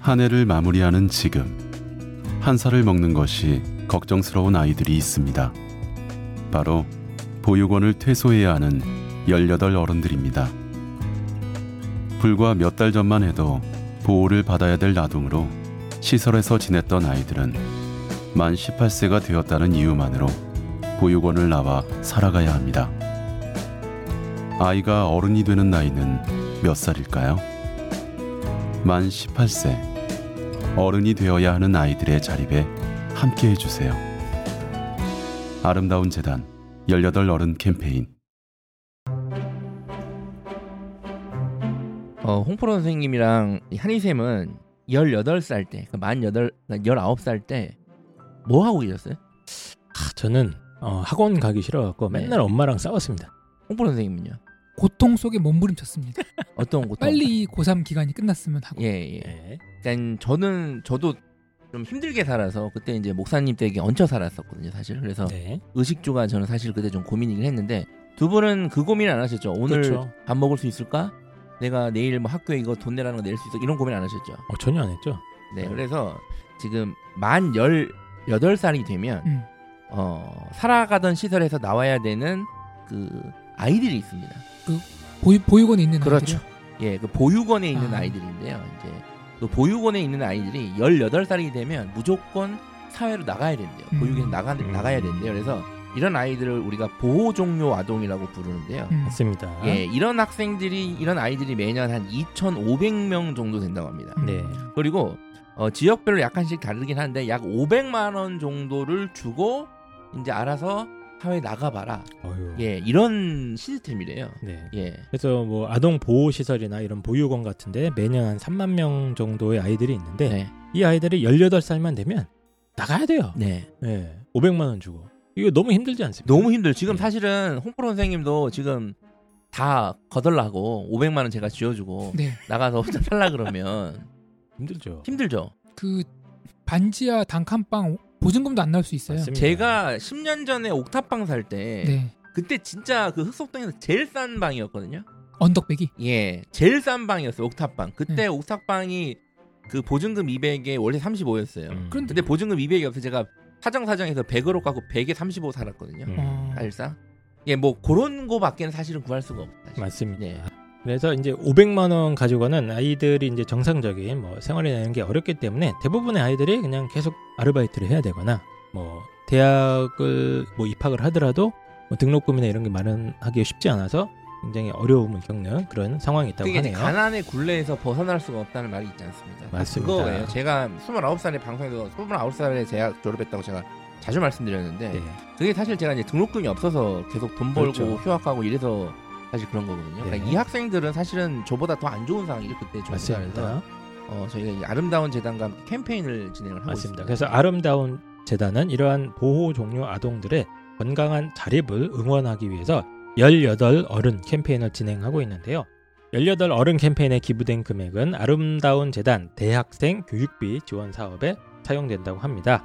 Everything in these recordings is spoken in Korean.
한 해를 마무리하는 지금 한 살을 먹는 것이 걱정스러운 아이들이 있습니다. 바로 보육원을 퇴소해야 하는 18 어른들입니다. 불과 몇 달 전만 해도 보호를 받아야 될 아동으로 시설에서 지냈던 아이들은 만 18세가 되었다는 이유만으로 보육원을 나와 살아가야 합니다. 아이가 어른이 되는 나이는 몇 살일까요? 만 18세. 어른이 되어야 하는 아이들의 자립에 함께 해주세요. 아름다운 재단 18 어른 캠페인 어, 홍프로 선생님이랑 이 한희쌤은 18살 때, 그만 8, 19살 때 뭐 하고 계셨어요? 아, 저는 어, 학원 가기 싫어갖고 네. 맨날 엄마랑 싸웠습니다. 홍프로 선생님은요? 고통 속에 몸부림쳤습니다. 어떤 고통? 빨리 고3 기간이 끝났으면 하고. 예, 예. 네. 그러니까 저는 저도 좀 힘들게 살아서 그때 이제 목사님 댁에 얹혀 살았었거든요, 사실. 그래서 네. 의식주가 저는 사실 그때 좀 고민이긴 했는데 두 분은 그 고민 안 하셨죠? 오늘 그렇죠. 밥 먹을 수 있을까? 내가 내일 뭐 학교에 이거 돈 내라는 거 낼 수 있어? 이런 고민 안 하셨죠? 어, 전혀 안 했죠. 네, 그래서 지금 만 18살이 되면 음. 어, 살아가던 시설에서 나와야 되는 그 아이들이 있습니다. 보유, 보육원에 있는 그렇죠. 아이들이요? 예, 그 보육원에 있는 아. 아. 이들인데요 이제 그 보육원에 있는 아이들이 18살이 되면 무조건 사회로 나가야 된대요. 음. 보육에 나가 음. 나가야 된대요. 그래서 이런 아이들을 우리가 보호 종료 아동이라고 부르는데요. 음. 맞습니다. 예, 이런 학생들이 이런 아이들이 매년 한 2,500명 정도 된다고 합니다. 네. 그리고 어, 지역별로 약간씩 다르긴 한데 약 500만 원 정도를 주고 이제 알아서 사회 나가봐라. 어휴. 예, 이런 시스템이래요. 네. 예, 그래서 뭐 아동 보호 시설이나 이런 보육원 같은데 매년 한 3만 명 정도의 아이들이 있는데 네, 이 아이들이 18살만 되면 나가야 돼요. 네. 네. 500만 원 주고. 이거 너무 힘들지 않습니까? 너무 힘들. 지금 네. 사실은 홍프로 선생님도 지금 다 거덜나고 500만 원 제가 쥐어주고 네. 나가서 혼자 살라 그러면 힘들죠. 힘들죠. 그 반지하 단칸방 보증금도 안 나올 수 있어요. 맞습니다. 제가 10년 전에 옥탑방 살 때 네. 그때 진짜 그 흑석동에서 제일 싼 방이었거든요. 언덕배기. 예, 제일 싼 방이었어요. 옥탑방. 그때 네. 옥탑방이 그 보증금 200에 원래 35였어요. 음. 그런데 근데 보증금 200이 없어 제가 사정 사정해서 100으로 깎고 100에 35 살았거든요. 음. 어, 사실상. 예, 뭐 그런 거밖에는 사실은 구할 수가 없다. 맞습니다. 네. 그래서 이제 500만 원 가지고는 아이들이 이제 정상적인 뭐 생활이 되는 게 어렵기 때문에 대부분의 아이들이 그냥 계속 아르바이트를 해야 되거나 뭐 대학을 뭐 입학을 하더라도 뭐 등록금이나 이런 게 마련하기 쉽지 않아서 굉장히 어려움을 겪는 그런 상황이 있다고 하네요. 가난의 굴레에서 벗어날 수가 없다는 말이 있지 않습니까? 맞습니다. 그거예요. 제가 29살에 방송에서 29살에 대학 졸업했다고 제가 자주 말씀드렸는데 네. 그게 사실 제가 이제 등록금이 없어서 계속 돈 벌고 그렇죠. 휴학하고 이래서 사실 그런 거거든요. 네. 그러니까 이 학생들은 사실은 저보다 더 안 좋은 상황이죠 그때 맞습니다. 어, 저희가 이 아름다운 재단과 함께 캠페인을 진행을 하고 맞습니다. 있습니다. 그래서 아름다운 재단은 이러한 보호 종료 아동들의 건강한 자립을 응원하기 위해서 18 어른 캠페인을 진행하고 있는데요. 18 어른 캠페인에 기부된 금액은 아름다운 재단 대학생 교육비 지원 사업에 사용된다고 합니다.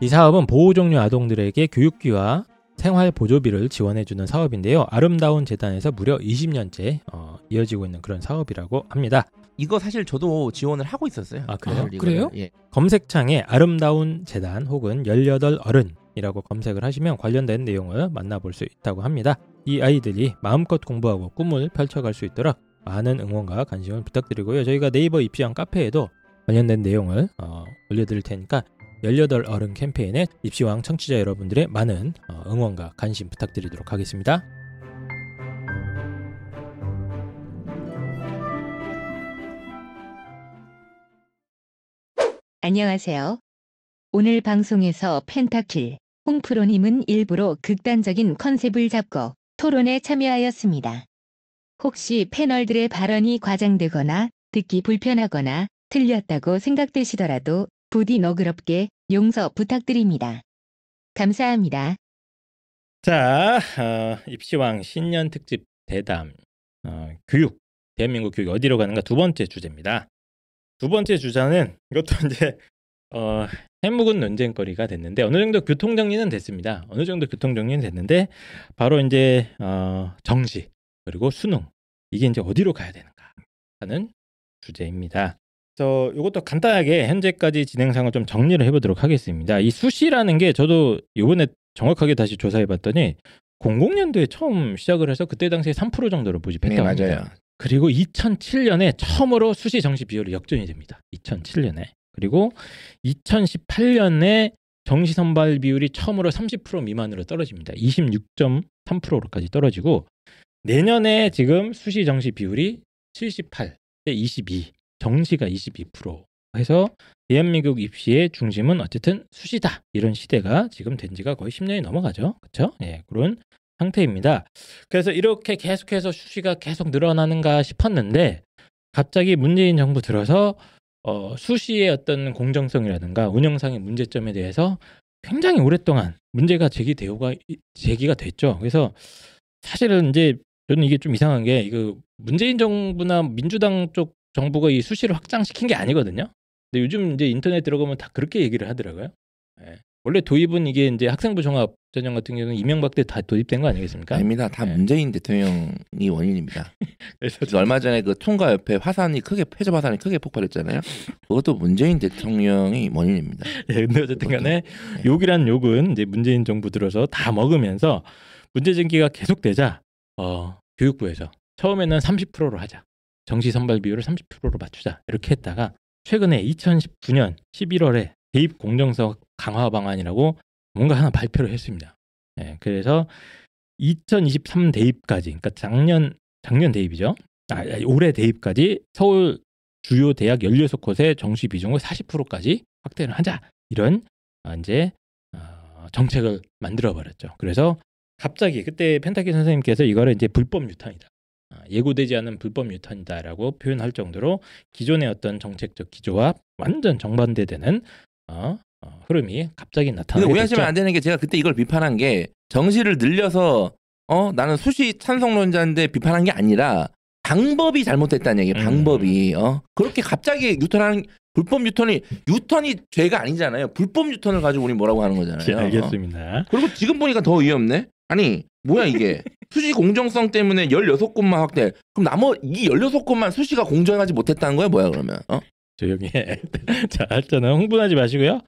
이 사업은 보호 종료 아동들에게 교육비와 생활 보조비를 지원해주는 사업인데요. 아름다운 재단에서 무려 20년째 어, 이어지고 있는 그런 사업이라고 합니다. 이거 사실 저도 지원을 하고 있었어요. 아, 그래요? 이거를. 그래요? 예. 검색창에 아름다운 재단 혹은 18 어른이라고 검색을 하시면 관련된 내용을 만나볼 수 있다고 합니다. 이 아이들이 마음껏 공부하고 꿈을 펼쳐갈 수 있도록 많은 응원과 관심을 부탁드리고요. 저희가 네이버 입시왕 카페에도 관련된 내용을 어, 올려드릴 테니까 18 어른 캠페인에 입시왕 청취자 여러분들의 많은 어, 응원과 관심 부탁드리도록 하겠습니다. 안녕하세요. 오늘 방송에서 펜타킬, 홍프로님은 일부러 극단적인 컨셉을 잡고 토론에 참여하였습니다. 혹시 패널들의 발언이 과장되거나 듣기 불편하거나 틀렸다고 생각되시더라도 부디 너그럽게 용서 부탁드립니다. 감사합니다. 자, 어, 입시왕 신년 특집 대담 어, 교육 대한민국 교육 어디로 가는가 두 번째 주제입니다. 두 번째 주자는 이것도 이제 어, 해묵은 논쟁거리가 됐는데 어느 정도 교통 정리는 됐습니다. 어느 정도 교통 정리는 됐는데 바로 이제 어, 정시 그리고 수능 이게 이제 어디로 가야 되는가 하는 주제입니다. 그래서 이것도 간단하게 현재까지 진행상을 좀 정리를 해보도록 하겠습니다. 이 수시라는 게 저도 이번에 정확하게 다시 조사해봤더니 00년도에 처음 시작을 해서 그때 당시에 3% 정도로 네, 모집했다고 합니다. 그리고 2007년에 처음으로 수시 정시 비율이 역전이 됩니다. 2007년에. 그리고 2018년에 정시 선발 비율이 처음으로 30% 미만으로 떨어집니다. 26.3%로까지 떨어지고 내년에 지금 수시 정시 비율이 78대 22, 정시가 22% 해서 대한민국 입시의 중심은 어쨌든 수시다. 이런 시대가 지금 된 지가 거의 10년이 넘어가죠. 그렇죠? 예, 그런 상태입니다. 그래서 이렇게 계속해서 수시가 계속 늘어나는가 싶었는데 갑자기 문재인 정부 들어서 어, 수시의 어떤 공정성이라든가 운영상의 문제점에 대해서 굉장히 오랫동안 문제가 제기되고가 제기가 됐죠. 그래서 사실은 이제 저는 이게 좀 이상한 게 이거 문재인 정부나 민주당 쪽 정부가 이 수시를 확장시킨 게 아니거든요. 근데 요즘 이제 인터넷 들어가면 다 그렇게 얘기를 하더라고요. 예. 원래 도입은 이게 이제 학생부 종합 전형 같은 경우는 이명박 때 다 도입된 거 아니겠습니까? 아닙니다. 다 네. 문재인 대통령이 원인입니다. 그래서 그래서 얼마 전에 그 통과 옆에 화산이 크게 폐접 화산이 크게 폭발했잖아요. 그것도 문재인 대통령이 원인입니다. 예, 근데 어쨌든 간에 네. 욕이란 욕은 이제 문재인 정부 들어서 다 먹으면서 문제 제기가 계속되자 어, 교육부에서 처음에는 30%로 하자. 정시 선발 비율을 30%로 맞추자. 이렇게 했다가 최근에 2019년 11월에 대입 공정성 강화 방안이라고 뭔가 하나 발표를 했습니다. 예, 그래서 2023 대입까지 그러니까 작년 작년 대입이죠. 아, 아니, 올해 대입까지 서울 주요 대학 16곳의 정시 비중을 40%까지 확대를 하자. 이런 아, 이제 어, 정책을 만들어 버렸죠. 그래서 갑자기 그때 펜타키 선생님께서 이거를 이제 불법 유탄이다. 아, 예고되지 않은 불법 유탄이다라고 표현할 정도로 기존의 어떤 정책적 기조와 완전 정반대되는 어, 어, 흐름이 갑자기 근데 나타나게 오해하시면 됐죠. 안 되는 게 제가 그때 이걸 비판한 게 정시를 늘려서 어 나는 수시 찬성론자인데 비판한 게 아니라 방법이 잘못됐다는 얘기. 음. 방법이 어 그렇게 갑자기 유턴하는 불법 유턴이 유턴이 죄가 아니잖아요. 불법 유턴을 가지고 우리 뭐라고 하는 거잖아요. 예, 어. 알겠습니다. 그리고 지금 보니까 더 위험네. 아니 뭐야 이게 수시 공정성 때문에 16곳만 확대. 그럼 나머 이 16곳만 수시가 공정하지 못했다는 거야 뭐야 그러면? 어? 조용히 해. 자, 일단은 흥분하지 마시고요.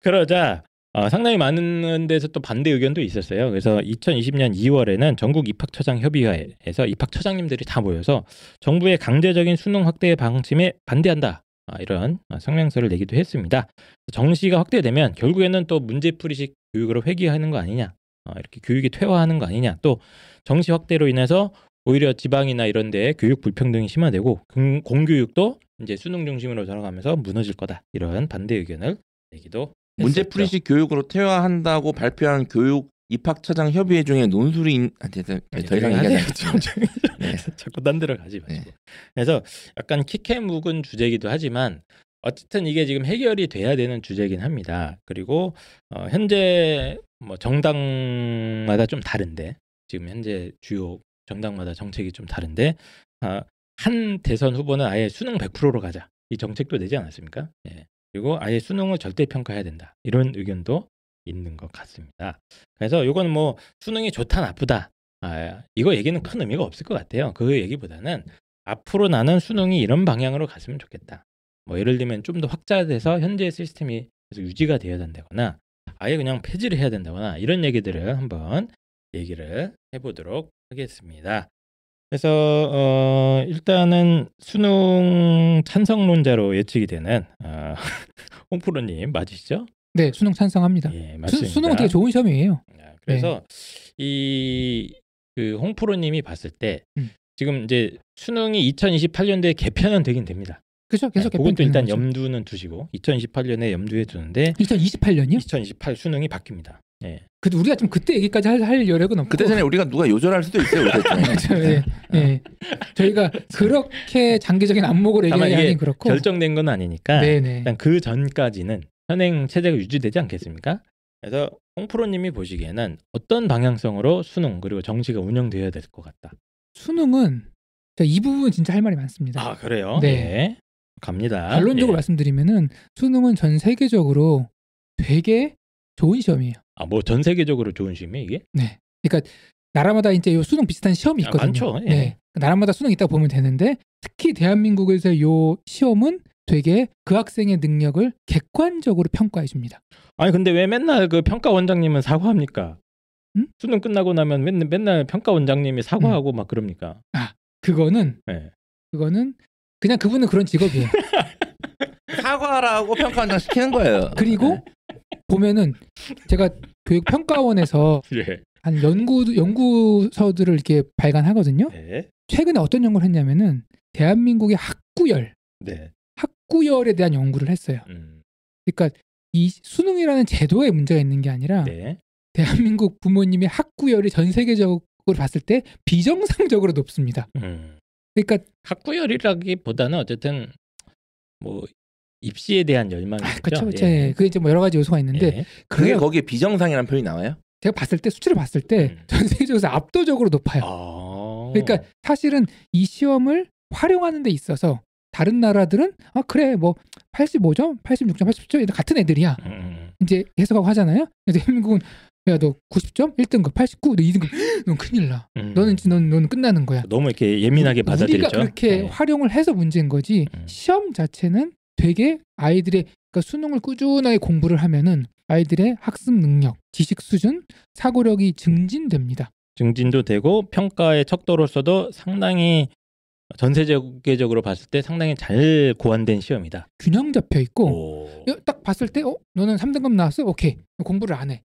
그러자 어, 상당히 많은 데서 또 반대 의견도 있었어요. 그래서 2020년 2월에는 전국 입학처장 협의회에서 입학처장님들이 다 모여서 정부의 강제적인 수능 확대 방침에 반대한다. 아, 이런 아, 성명서를 내기도 했습니다. 정시가 확대되면 결국에는 또 문제풀이식 교육으로 회귀하는 거 아니냐. 아, 이렇게 교육이 퇴화하는 거 아니냐. 또 정시 확대로 인해서 오히려 지방이나 이런 데 교육 불평등이 심화되고 공- 공교육도 이제 수능 중심으로 돌아가면서 무너질 거다. 이런 반대 의견을 내기도 문제풀이식 교육으로 퇴화한다고 발표한 교육 입학처장 협의회 중에 논술이 아, 네, 네, 네, 더 이상 않겠습니다. 네. 자꾸 딴 데로 가지 마시고. 그래서 약간 키케 묵은 주제이기도 하지만 어쨌든 이게 지금 해결이 돼야 되는 주제이긴 합니다. 그리고 어, 현재 뭐 정당마다 좀 다른데 지금 현재 주요 정당마다 정책이 좀 다른데 아, 한 대선 후보는 아예 수능 100%로 가자 이 정책도 내지 않았습니까? 예. 그리고 아예 수능을 절대 평가해야 된다 이런 의견도 있는 것 같습니다. 그래서 이건 뭐 수능이 좋다 나쁘다 아, 이거 얘기는 큰 의미가 없을 것 같아요. 그 얘기보다는 앞으로 나는 수능이 이런 방향으로 갔으면 좋겠다. 뭐 예를 들면 좀 더 확장돼서 현재 시스템이 계속 유지가 되어야 된다거나 아예 그냥 폐지를 해야 된다거나 이런 얘기들을 한번 얘기를 해보도록 하겠습니다. 그래서 어, 일단은 수능 찬성론자로 예측이 되는 어, 홍프로님 맞으시죠? 네, 수능 찬성합니다. 예, 수, 맞습니다. 수 능은 되게 좋은 시험이에요. 아, 그래서 이그 홍프로님이 봤을 때 음. 지금 이제 수능이 2028년도에 개편은 되긴 됩니다. 그죠? 계속 네, 그것도 일단 거죠. 염두는 두시고 2028년에 염두에 두는데 2028년이요? 2028 수능이 바뀝니다. 예. 그 우리가 좀 그때 얘기까지 할, 할 여력은 없고. 그때 전에 우리가 누가 요절할 수도 있어요. 그렇죠. 예, 예. 저희가 그렇게 장기적인 안목으로 얘기하긴 그렇고. 결정된 건 아니니까 네네. 일단 그 전까지는 현행 체제가 유지되지 않겠습니까? 그래서 홍프로님이 보시기에는 어떤 방향성으로 수능 그리고 정시가 운영되어야 될 것 같다. 수능은 자, 이 부분 진짜 할 말이 많습니다. 아 그래요? 네. 예. 갑니다. 결론적으로 예. 말씀드리면은 수능은 전 세계적으로 되게 좋은 시험이에요. 아 뭐 전 세계적으로 좋은 시험이 이게? 네. 그러니까 나라마다 이제 요 수능 비슷한 시험이 아, 있거든요. 많죠. 예. 네. 나라마다 수능 있다 보면 되는데 특히 대한민국에서 요 시험은 되게 그 학생의 능력을 객관적으로 평가해 줍니다. 아니 근데 왜 맨날 그 평가 원장님은 사과합니까? 응? 수능 끝나고 나면 맨날, 맨날 평가 원장님이 사과하고 막 그럽니까? 그거는 네. 그거는 그냥 그분은 그런 직업이에요. 사과라고 평가 한장 시키는 거예요. 그리고 보면은 제가 교육 평가원에서 예. 한 연구 연구서들을 이렇게 발간하거든요. 네. 최근에 어떤 연구를 했냐면은 대한민국의 학구열, 네. 학구열에 대한 연구를 했어요. 음. 그러니까 이 수능이라는 제도에 문제가 있는 게 아니라 네. 대한민국 부모님의 학구열이 전 세계적으로 봤을 때 비정상적으로 높습니다. 음. 그러니까 학구열이라기보다는 어쨌든 뭐 입시에 대한 열망이죠. 아, 그렇죠. 예. 그게 이제 뭐 여러 가지 요소가 있는데 예. 그게 거기에 비정상이라는 표현이 나와요? 제가 봤을 때 수치를 봤을 때전 음. 세계적으로 압도적으로 높아요. 아. 그러니까 사실은 이 시험을 활용하는 데 있어서 다른 나라들은 아 그래 뭐 85점, 86점, 80점 같은 애들이야. 음. 이제 해석하고 하잖아요. 근데 대한민국은 야 너 90점, 1등급, 89, 너 2등급, 넌 큰일 나. 음. 너는 넌, 너는 끝나는 거야. 너무 이렇게 예민하게 우리가 받아들이죠. 그렇게 네. 활용을 해서 문제인 거지. 음. 시험 자체는 되게 아이들의 그러니까 수능을 꾸준하게 공부를 하면은 아이들의 학습 능력, 지식 수준, 사고력이 증진됩니다. 증진도 되고 평가의 척도로서도 상당히 전 세계적으로 봤을 때 상당히 잘 고안된 시험이다. 균형 잡혀 있고 오. 야, 딱 봤을 때 어, 너는 3등급 나왔어? 오케이. 공부를 안 해.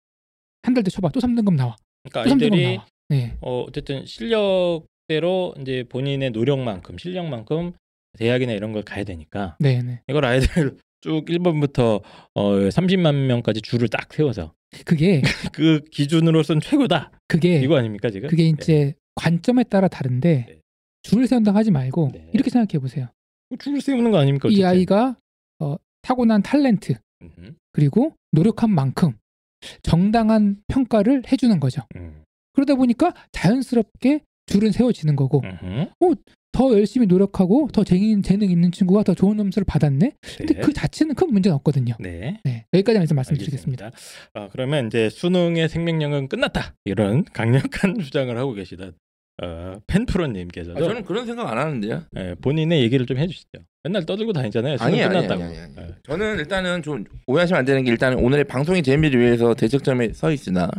한 달 뒤 쳐봐. 또 3등급 나와. 그러니까 또 3등급 아이들이 나와. 네. 어, 어쨌든 실력대로 이제 본인의 노력만큼 실력만큼 대학이나 이런 걸 가야 되니까 네, 네. 이걸 아이들 쭉 1번부터 어, 30만 명까지 줄을 딱 세워서 그게 그 기준으로선 최고다. 그게 이거 아닙니까 지금? 그게 이제 관점에 따라 다른데 네. 줄을 세운다 하지 말고 네. 이렇게 생각해 보세요. 네. 줄을 세우는 거 아닙니까? 이 어쨌든. 아이가 어, 타고난 탤런트. 그리고 노력한 만큼 정당한 평가를 해주는 거죠. 음. 그러다 보니까 자연스럽게 줄은 세워지는 거고 음흠. 더 열심히 노력하고 더 재능, 재능 있는 친구가 더 좋은 점수를 받았네. 근데 네. 그 자체는 큰 문제는 없거든요. 네. 네, 여기까지만 해서 말씀드리겠습니다. 아, 그러면 이제 수능의 생명력은 끝났다. 이런 강력한 주장을 하고 계시던 어, 펜프로님께서도 아, 저는 그런 생각 안 하는데요. 예, 본인의 얘기를 좀 해주시죠. 맨날 떠들고 다니잖아요. 수능 아니 아니 아니, 끝났다고. 아니 아니. 예. 저는 일단은 좀 오해하시면 안 되는 게 일단은 오늘의 방송의 재미를 위해서 대척점에 서 있으나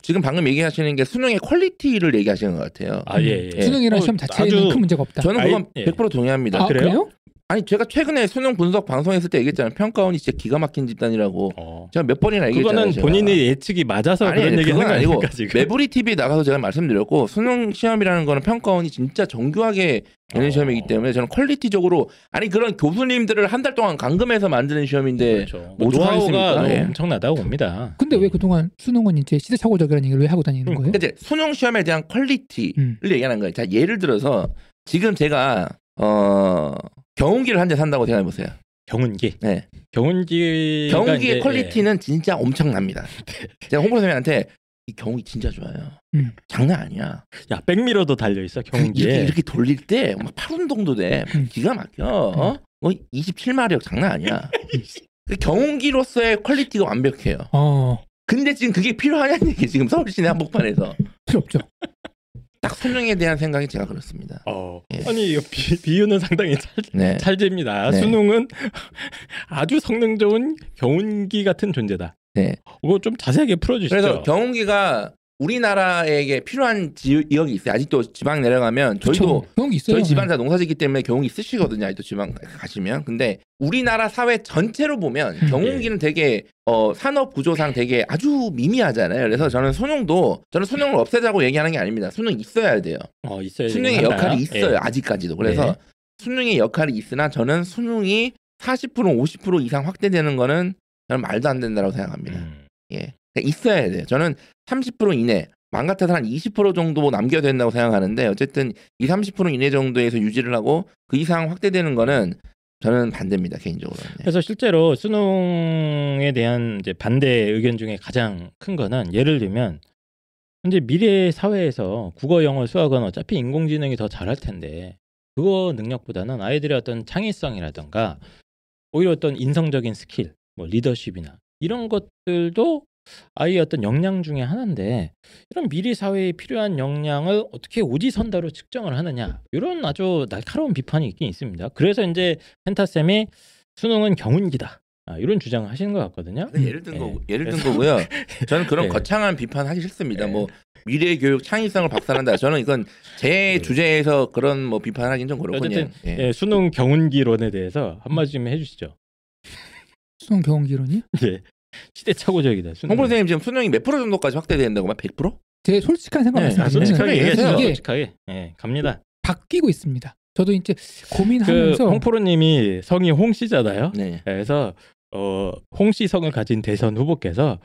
지금 방금 얘기하시는 게 수능의 quality를 얘기하시는 것 같아요. 아 예, 예. 수능이라는 어, 시험 자체에는 아주 큰 문제가 없다. 저는 그건 아이- 예. 100% 동의합니다. 아, 그래요? 아니 제가 최근에 수능 분석 방송했을 때 얘기했잖아요. 평가원이 진짜 기가 막힌 집단이라고. 어. 제가 몇 번이나 얘기했잖아요. 그거는 제가. 본인의 예측이 맞아서 아니, 그런 얘기하는 거 아니고 지금? 매부리 TV 나가서 제가 말씀드렸고 수능 시험이라는 거는 평가원이 진짜 정교하게 내는 어. 시험이기 때문에 저는 quality적으로 아니 그런 교수님들을 한 달 동안 감금해서 만드는 시험인데 그렇죠. 뭐 노하우가? 예. 엄청나다고 봅니다. 근데 왜 그동안 수능은 이제 시대착오적이라는 얘기를 왜 하고 다니는 음, 거예요? 그러니까 이제 수능 시험에 대한 퀄리티를 음. 얘기하는 거예요. 자 예를 들어서 지금 제가 어 경운기를 한 대 산다고 생각해 보세요. 경운기. 네. 경운기가 경운기의 이제, quality는 진짜 엄청납니다. 제가 홍보 선생님한테 이 경운기 진짜 좋아요. 음. 장난 아니야. 예. 야 백미러도 달려 있어 그 경운기에. 이렇게 이렇게 돌릴 때막 8운동도 돼. 음. 기가 막혀. 어? 뭐 27마력 장난 아니야. 그 경운기로서의 quality가 완벽해요. 어 근데 지금 그게 필요하냐는 얘기 지금 서울 시내 한복판에서 필요 없죠. 딱 수능에 대한 생각이 제가 그렇습니다. 어. 예. 아니 비, 비유는 상당히 찰, 네. 찰집니다. 네. 수능은 아주 성능 좋은 경운기 같은 존재다. 네. 그거 좀 자세하게 풀어주시죠. 그래서 경운기가 우리나라에게 필요한 지역이 있어요. 아직도 지방 내려가면 저희도. 저희 집안 다 농사짓기 때문에 경운기 쓰시거든요. 아직도 지방 가시면. 근데 우리나라 사회 전체로 보면 음. 경운기는 되게 어, 산업 구조상 되게 아주 미미하잖아요. 그래서 저는 수능도 저는 수능을 없애자고 얘기하는 게 아닙니다. 수능 있어야 돼요. 어, 있어야 수능의. 역할이 있어요. 예. 아직까지도. 그래서 네. 수능의 역할이 있으나 저는 수능이 40% 50% 이상 확대되는 거는 저는 말도 안 된다고 생각합니다. 음. 예. 그러니까 있어야 돼요. 저는 30% 이내, 맘 같아서 한 20% 정도 남겨야 된다고 생각하는데 어쨌든 이 30% 이내 정도에서 유지를 하고 그 이상 확대되는 거는 저는 반대입니다 개인적으로는. 예. 그래서 실제로 수능에 대한 이제 반대 의견 중에 가장 큰 거는 예를 들면 현재 미래 사회에서 국어, 영어, 수학은 어차피 인공지능이 더 잘할 텐데 그거 능력보다는 아이들의 어떤 창의성이라든가 오히려 어떤 인성적인 스킬, 뭐 리더십이나 이런 것들도 아이의 어떤 역량 중에 하나인데 이런 미래 사회에 필요한 역량을 어떻게 오지선다로 측정을 하느냐 이런 아주 날카로운 비판이 있긴 있습니다. 그래서 이제 펜타 쌤이 수능은 경운기다 아, 이런 주장을 하시는 것 같거든요. 그 예를 든 예. 거 예를 든 거고요. 저는 그런 예. 거창한 비판 하기 싫습니다. 예. 뭐 미래 교육 창의성을 박살낸다. 저는 이건 제 주제에서 그런 뭐 비판하기는 좀 그렇군요. 어쨌든 예. 예, 수능 경운기론에 대해서 한마디 좀 해주시죠. 수능 경험기론이 예. 시대착오적이다. 홍보 선생님 지금 수능이 몇 프로 정도까지 확대된다고만 100%? 제 솔직한 생각 네, 아, 말씀드리면 솔직하게 이게 얘기해서 이게 솔직하게 예, 갑니다. 바뀌고 있습니다. 저도 이제 그 고민하면서 홍프로님이 성이 홍씨잖아요. 네. 그래서 어 홍씨 성을 가진 대선 후보께서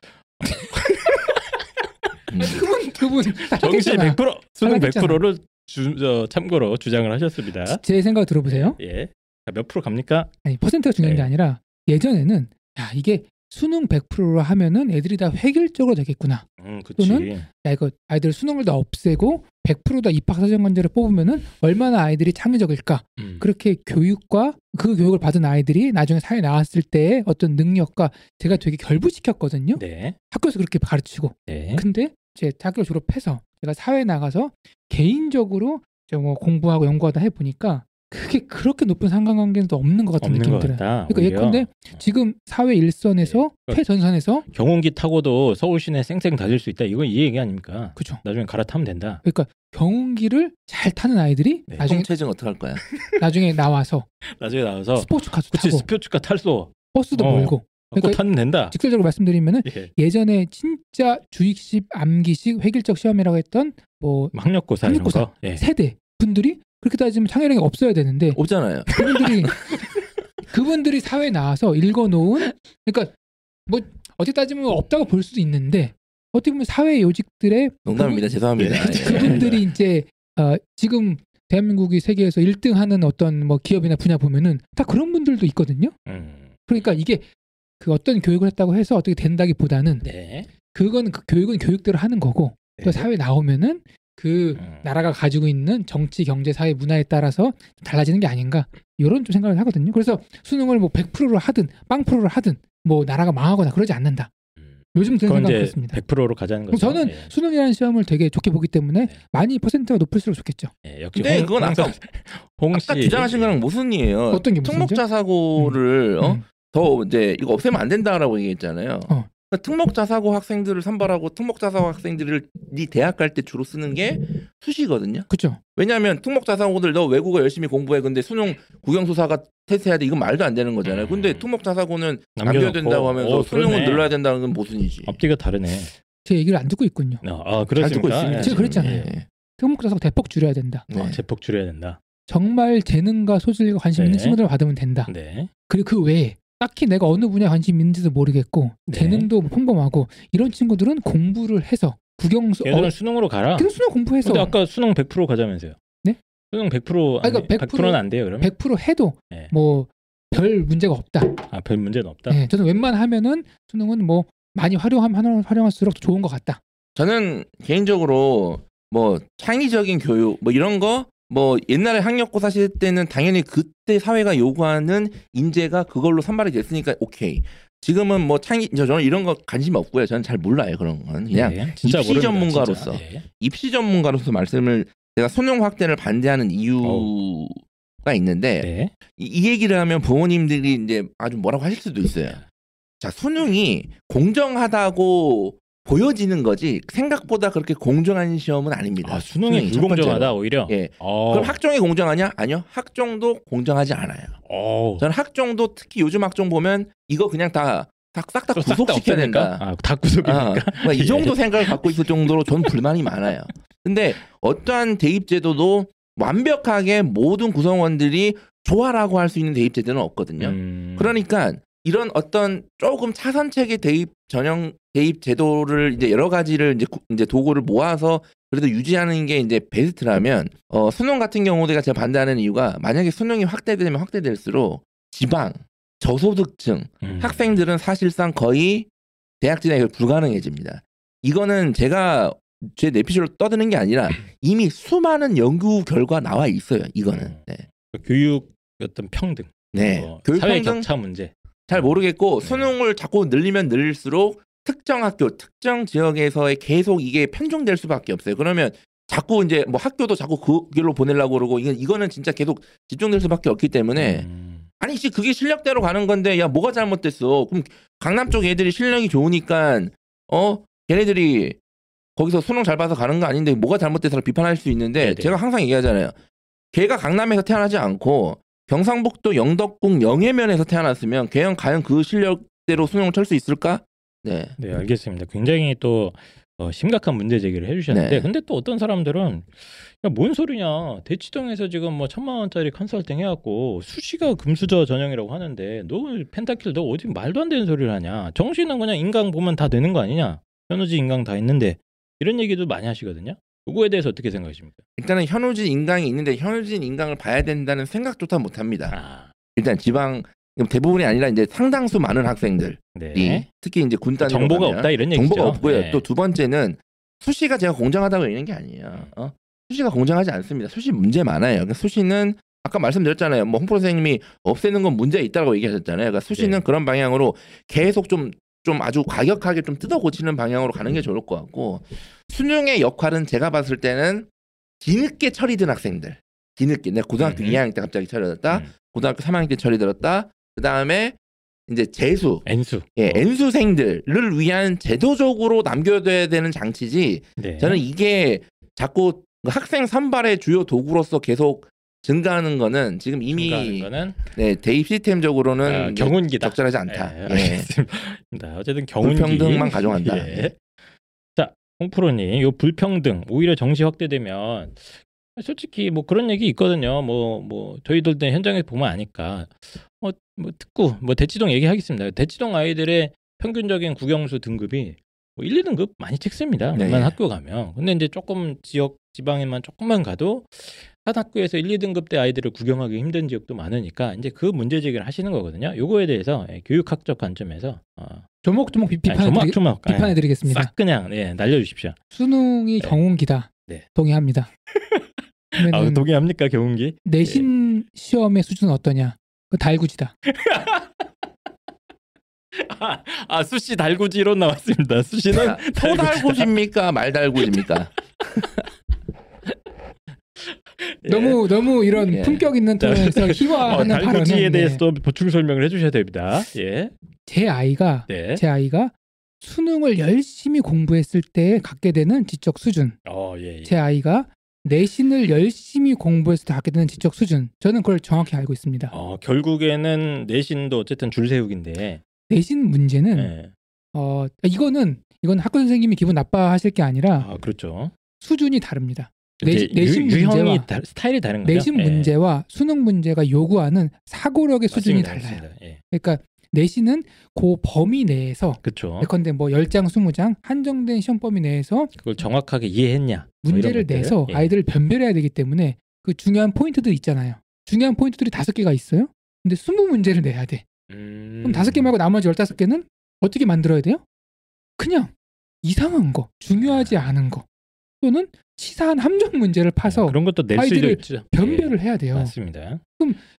음. 그분 그분 정시 탈락했잖아. 100% 수능 탈락했잖아. 100%를 주, 저, 참고로 주장을 하셨습니다. 제 생각 들어보세요. 예. 자, 몇 프로 갑니까? 아니 퍼센트가 중요한 게 네. 아니라 예전에는 야 이게 수능 100%로 하면은 애들이 다 획일적으로 되겠구나. 음. 또는 야 이거 아이들 수능을 다 없애고 100%다 입학 사정관제를 뽑으면은 얼마나 아이들이 창의적일까. 음. 그렇게 교육과 그 교육을 받은 아이들이 나중에 사회에 나왔을 때의 어떤 능력과 제가 되게 결부시켰거든요. 네. 학교에서 그렇게 가르치고. 네. 근데 제 학교 졸업해서 제가 사회에 나가서 개인적으로 이제 뭐 공부하고 연구하다 해 보니까 그게 그렇게 높은 상관관계는 또 없는 것 같은 없는 느낌이 것 들어요. 같다. 그러니까 오히려. 예컨대 지금 사회 일선에서 네. 최전선에서 경운기 타고도 서울 시내 쌩쌩 달릴 수 있다. 이건 이 얘기 아닙니까? 그죠. 나중에 갈아타면 된다. 그러니까 경운기를 잘 타는 아이들이 네. 나중에 통체증 어떡할 거야? 나중에 나와서 나중에 나와서 스포츠카도 그치 타고 스포츠카 탈소 버스도 어. 몰고 그러니까 타면 된다. 직설적으로 말씀드리면은 예. 예전에 진짜 주입식 암기식 획일적 시험이라고 했던 뭐 학력고사 이런 학력고사. 거. 예. 세대 분들이 그렇게 따지면 창의력이 없어야 되는데 없잖아요. 그분들이 그분들이 사회에 나와서 읽어놓은 그러니까 뭐 어떻게 따지면 없다고 볼 수도 있는데 어떻게 보면 사회 요직들의 농담입니다. 죄송합니다. 예. 예. 그분들이 이제 어, 지금 대한민국이 세계에서 1등하는 어떤 뭐 기업이나 분야 보면은 다 그런 분들도 있거든요. 음. 그러니까 이게 그 어떤 교육을 했다고 해서 어떻게 된다기보다는 네. 그건 그 교육은 교육대로 하는 거고 또 네. 사회 에 나오면은 그 음. 나라가 가지고 있는 정치, 경제, 사회, 문화에 따라서 달라지는 게 아닌가 이런 좀 생각을 하거든요. 그래서 수능을 뭐 100%로 하든 빵 프로를 하든 뭐 나라가 망하거나 그러지 않는다. 음. 요즘 드는 생각 그렇습니다. 100%로 가자는 거죠. 저는 예. 수능이라는 시험을 되게 좋게 보기 때문에 네. 많이 퍼센트가 높을수록 좋겠죠. 예, 역시 근데 홍- 그건 아까 홍- 홍 씨. 아까 주장하신 거랑 모순이에요. 어떤 게 무슨이죠? 특목자 사고를 어? 음. 더 이제 이거 없애면 안 된다라고 얘기했잖아요. 어. 그러니까 특목자 사고 학생들을 선발하고 특목자 사고 학생들을 네 대학 갈 때 주로 쓰는 게 수시거든요. 그렇죠. 왜냐하면 특목자 사고들 너 외국어 열심히 공부해 근데 수능 국영수사가 테스트해야 돼 이건 말도 안 되는 거잖아요. 음. 근데 특목자 사고는 남겨놓고. 남겨야 된다고 하면서 어, 수능은. 늘려야 된다는 건 모순이지. 앞뒤가 다르네. 제 얘기를 안 듣고 있군요. 어, 아, 잘 듣고 그렇습니까? 있습니다. 예. 제가 그랬잖아요. 예. 특목자사고 대폭 줄여야 된다. 네. 어, 제폭 줄여야 된다. 정말 재능과 소질과 관심 있는 네. 친구들을 받으면 된다. 네. 그리고 그 외에 딱히 내가 어느 분야에 관심 있는지도 모르겠고 네. 재능도 뭐 평범하고 이런 친구들은 공부를 해서 국영수 걔들은 어, 수능으로 가라. 계속 수능 공부해서 근데 아까 수능 100% 가자면서요. 네? 수능 100% 아니, 그러니까 100% 100%는 안 돼요, 그러면? 100% 해도 네. 뭐별 문제가 없다. 아, 별 문제는 없다. 네, 저는 웬만하면은 수능은 뭐 많이 활용하면 활용할수록 더 좋은 것 같다. 저는 개인적으로 뭐 창의적인 교육 뭐 이런 거 뭐 옛날에 학력고사 시대 때는 당연히 그때 사회가 요구하는 인재가 그걸로 선발이 됐으니까 오케이. 지금은 뭐 창의 저- 저는 이런 거 관심이 없고요. 저는 잘 몰라요 그런 건 그냥 네, 진짜 입시 모릅니다, 전문가로서. 네. 입시 전문가로서 말씀을 제가 수능 확대를 반대하는 이유가 있는데 네. 이, 이 얘기를 하면 부모님들이 이제 아주 뭐라고 하실 수도 있어요. 자 수능이 공정하다고 보여지는 거지 생각보다 그렇게 공정한 시험은 아닙니다. 아, 수능이 첫 불공정하다. 오히려. 예. 어. 그럼 학종이 공정하냐? 아니요. 학종도 공정하지 않아요. 어. 저는 학종도 특히 요즘 학종 보면 이거 그냥 다싹다 싹다 구속시켜야? 된다. 아, 다 구속입니까? 아, 그러니까 이 정도 생각을 갖고 있을 정도로 전 불만이 많아요. 근데 어떠한 대입 제도도 완벽하게 모든 구성원들이 좋아라고 할 수 있는 대입 제도는 없거든요. 음. 그러니까 이런 어떤 조금 차선책의 대입 전형 대입 제도를 이제 여러 가지를 이제 구- 이제 도구를 모아서 그래도 유지하는 게 이제 베스트라면 어 수능 같은 경우도 제가 제가 반대하는 이유가 만약에 수능이 확대되면 확대될수록 지방 저소득층 음. 학생들은 사실상 거의 대학 진학이 불가능해집니다. 이거는 제가 제 내피셜로 떠드는 게 아니라 이미 수많은 연구 결과 나와 있어요. 이거는 네, 교육 어떤 평등, 네. 뭐 교육 사회 평등 격차 문제. 잘 모르겠고 네. 수능을 자꾸 늘리면 늘릴수록 특정 학교, 특정 지역에서의 계속 이게 편중될 수밖에 없어요. 그러면 자꾸 이제 뭐 학교도 자꾸 그 길로 보내려고 그러고 이건 이거는 진짜 계속 집중될 수밖에 없기 때문에 음. 아니 씨 그게 실력대로 가는 건데 야 뭐가 잘못됐어? 그럼 강남 쪽 애들이 실력이 좋으니까 어 걔네들이 거기서 수능 잘 봐서 가는 거 아닌데 뭐가 잘못돼서 비판할 수 있는데 네네. 제가 항상 얘기하잖아요. 걔가 강남에서 태어나지 않고 경상북도 영덕궁 영해면에서 태어났으면 걔는 과연 그 실력대로 수능을 칠 수 있을까? 네. 네, 알겠습니다. 굉장히 또 어, 심각한 문제 제기를 해주셨는데, 네. 근데 또 어떤 사람들은 야, 뭔 소리냐? 대치동에서 지금 뭐 천만 원짜리 컨설팅 해갖고 수시가 금수저 전형이라고 하는데, 너 펜타킬 너 어디 말도 안 되는 소리를 하냐? 정시는 그냥 인강 보면 다 되는 거 아니냐? 현우지 인강 다 있는데 이런 얘기도 많이 하시거든요. 그거에 대해서 어떻게 생각하십니까? 일단은 현우진 인강이 있는데 현우진 인강을 봐야 된다는 생각조차 못 합니다. 아, 일단 지방 대부분이 아니라 이제 상당수 많은 학생들이 네. 특히 이제 군단 정보가 없다 이런 얘기죠. 정보가 없고요. 네. 또두 번째는 수시가 제가 공정하다고 얘기하는 게 아니에요. 어? 수시가 공정하지 않습니다. 수시 문제 많아요. 그러니까 수시는 아까 말씀드렸잖아요. 뭐 홍프로 선생님이 없애는 건 문제가 있다고 얘기하셨잖아요. 그러니까 수시는 네. 그런 방향으로 계속 좀 좀 아주 과격하게 좀 뜯어 고치는 방향으로 가는 게 좋을 것 같고 수능의 역할은 제가 봤을 때는 뒤늦게 처리된 학생들 뒤늦게 내가 고등학교 음. 2학년 때 갑자기 처리됐다 음. 고등학교 3학년 때 처리들었다 그 다음에 이제 재수 N수. 예, 어, N수생들을 위한 제도적으로 남겨둬야 되는 장치지. 네. 저는 이게 자꾸 학생 선발의 주요 도구로서 계속 증가하는 거는 지금 이미 증가하는 거는 네, 대입 시스템적으로는 아, 경운기다. 적절하지 않다. 예, 예. 알겠습니다. 어쨌든 경운기 불평등만 가져간다. 예. 자, 홍프로님, 요 불평등 오히려 정시 확대되면 솔직히 뭐 그런 얘기 있거든요. 뭐뭐 저희들 때 현장에 보면 아니까 어, 뭐 특구 뭐 대치동 얘기하겠습니다. 대치동 아이들의 평균적인 국영수 등급이 뭐 1, 2등급 많이 찍습니다. 네. 웬만 학교 가면. 근데 이제 조금 지역 지방에만 조금만 가도 한 학교에서 1, 2등급 대 아이들을 구경하기 힘든 지역도 많으니까 이제 그 문제 제기를 하시는 거거든요. 요거에 대해서 예, 교육학적 관점에서 어, 조목조목 비, 아니, 비판해드리, 조막 조막 예, 비판해 드리겠습니다. 싹 그냥 예, 날려주십시오. 수능이 네. 경운기다. 네. 동의합니다. 아, 동의합니까 경운기? 내신 시험의 수준은 어떠냐? 그 달구지다. 아, 아 수시 달구지 이론 나왔습니다. 수시는 자, 소달구십니까 말달구십니까? 예. 너무 너무 이런 예. 품격 있는 톤에서 어, 희화하는 발언은 대해서 네. 또 보충 설명을 해주셔야 됩니다. 예, 제 아이가 네. 제 아이가 수능을 열심히 공부했을 때 갖게 되는 지적 수준. 어, 예, 예. 제 아이가 내신을 열심히 공부했을 때 갖게 되는 지적 수준. 저는 그걸 정확히 알고 있습니다. 어, 결국에는 내신도 어쨌든 줄 세우기인데. 내신 문제는 예. 어 이거는 이건 학교 선생님이 기분 나빠하실 게 아니라 아, 그렇죠. 수준이 다릅니다. 내- 내신 유, 다, 스타일이 다른 거죠. 내신 예. 문제와 수능 문제가 요구하는 사고력의 수준이 달라요. 예. 그러니까 내신은 그 범위 내에서 그렇죠. 예컨대 뭐 10장, 20장 한정된 시험 범위 내에서 그걸 정확하게 이해했냐? 뭐 문제를. 내서 예. 아이들을 변별해야 되기 때문에 그 중요한 포인트들 있잖아요. 중요한 포인트들이 다섯 개가 있어요. 근데 20문제를 내야 돼. 음... 그럼 다섯 개 말고 나머지 15개는 어떻게 만들어야 돼요? 그냥 이상한 거, 중요하지 않은 거 또는 치사한 함정 문제를 파서 그런 것도 아이들을. 변별을 해야 예. 돼요. 맞습니다.